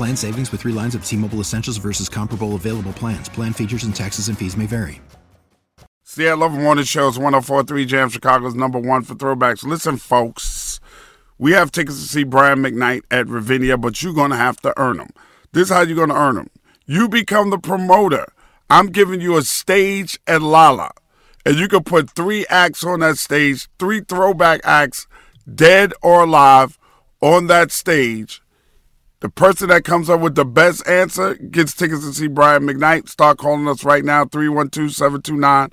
Plan savings with three lines of T Mobile Essentials versus comparable available plans. Plan features and taxes and fees may vary. See, I love morning shows. 1043 Jam Chicago's number one for throwbacks. Listen, folks, we have tickets to see Brian McKnight at Ravinia, but you're going to have to earn them. This is how you're going to earn them. You become the promoter. I'm giving you a stage at Lolla, and you can put three acts on that stage, three throwback acts, dead or alive, on that stage. The person that comes up with the best answer gets tickets to see Brian McKnight. Start calling us right now, 312 729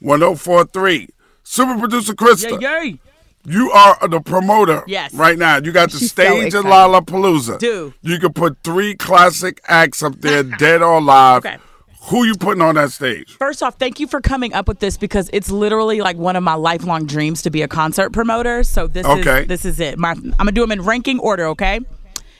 1043. Super producer Krista. Yay, yay. You are the promoter Yes. right now. You got the She's so stage at excited. Lollapalooza. Do. You can put three classic acts up there, dead or alive. Okay. Who you putting on that stage? First off, thank you for coming up with this because it's literally like one of my lifelong dreams to be a concert promoter. So this Okay. is this is it. My, I'm gonna do them in ranking order, okay?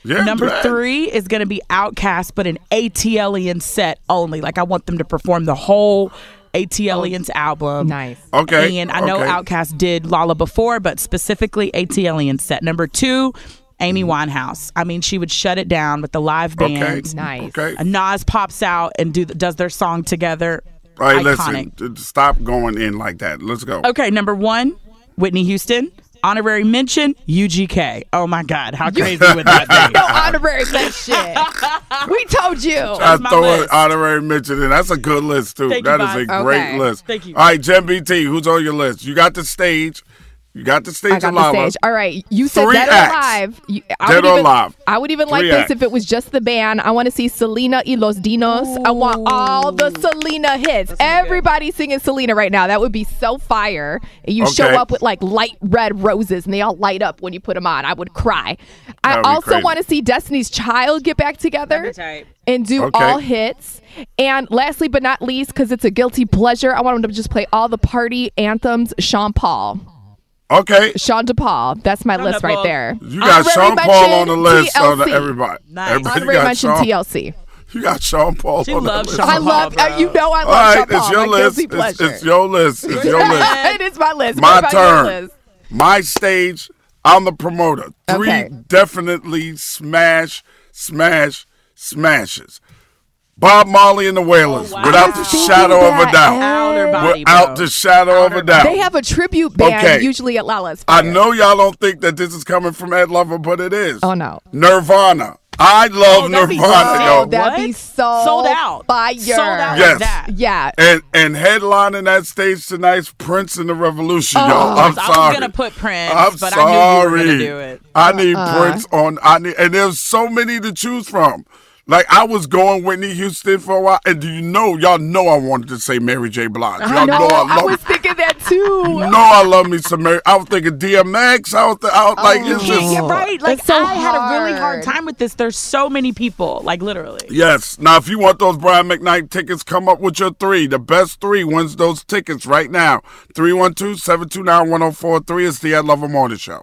Yeah, Number man. three is gonna be OutKast, but an ATLian set only. Like I want them to perform the whole ATLiens album. Nice. Okay. And I know okay. OutKast did Lolla before, but specifically ATLian set. Number two, Amy mm-hmm. Winehouse. I mean, she would shut it down with the live band. Okay. Nice. Okay. Nas pops out and do does their song together. All right, Iconic. listen. Stop going in like that. Let's go. Okay, number one, Whitney Houston. Honorary mention, UGK. Oh my God, how crazy would that be? No honorary mention. we told you. I my throw an honorary mention in. That's a good list too. Thank you, That is a Bob. great list. Thank you. All right, Jen BT, who's on your list? You got the stage. You got the stage I got of the stage. All right, you said Three Dead acts. or Alive. You, I Dead would or even, Alive. I would even like Three this acts. if it was just the band. I want to see Selena y Los Dinos. I want all the Selena hits. Everybody singing Selena right now. That would be so fire. And you show up with like light red roses and they all light up when you put them on. I would cry. I That would be also want to see Destiny's Child get back together That'd be tight. and do Okay. all hits. And lastly but not least, because it's a guilty pleasure, I want them to just play all the party anthems. Sean Paul. Okay. Sean DePaul. That's my list right there. You got Honorary Sean Paul on the mention, list of everybody. Nice. Everybody Honorary mention TLC. You got Sean Paul She on the loves list. Sean I Paul, love, bro. uh, you know, I love All right, Sean it's Paul. your list. It's, it's your list. It's your list. it is my list. My turn. List? My stage. I'm the promoter. Three Okay. definitely smash, smash, smashes. Bob Marley and the Wailers, Oh, wow. without the shadow of a doubt. Body, Without bro. the shadow of a doubt. They have a tribute band Okay. usually at Lolla's. I know y'all don't think that this is coming from Ed Lover, but it is. Oh no. Nirvana. I love Oh, that'd be Nirvana, so- yo. That'd be What? so Sold out. Fire. Sold out Yes. like that. Yeah. And and headlining that stage tonight's Prince and the Revolution, Oh. y'all. I'm sorry. I was gonna put Prince, I'm but sorry. I knew you were gonna do it. I need Uh-uh. Prince on. I need, and there's so many to choose from. Like I was going Whitney Houston for a while, and do you know, y'all know I wanted to say Mary J. Blige. Y'all I know. I I love. was thinking that too. you know I love me some Mary. I was thinking DMX. I was, th- I was like, You it's Can't just get right. Like so I had a really hard hard. time with this. There's so many people. Like literally. Yes. Now, if you want those Brian McKnight tickets, come up with your three. The best three wins those tickets right now. 312 729 1043 is the Ed Lover Morning Show.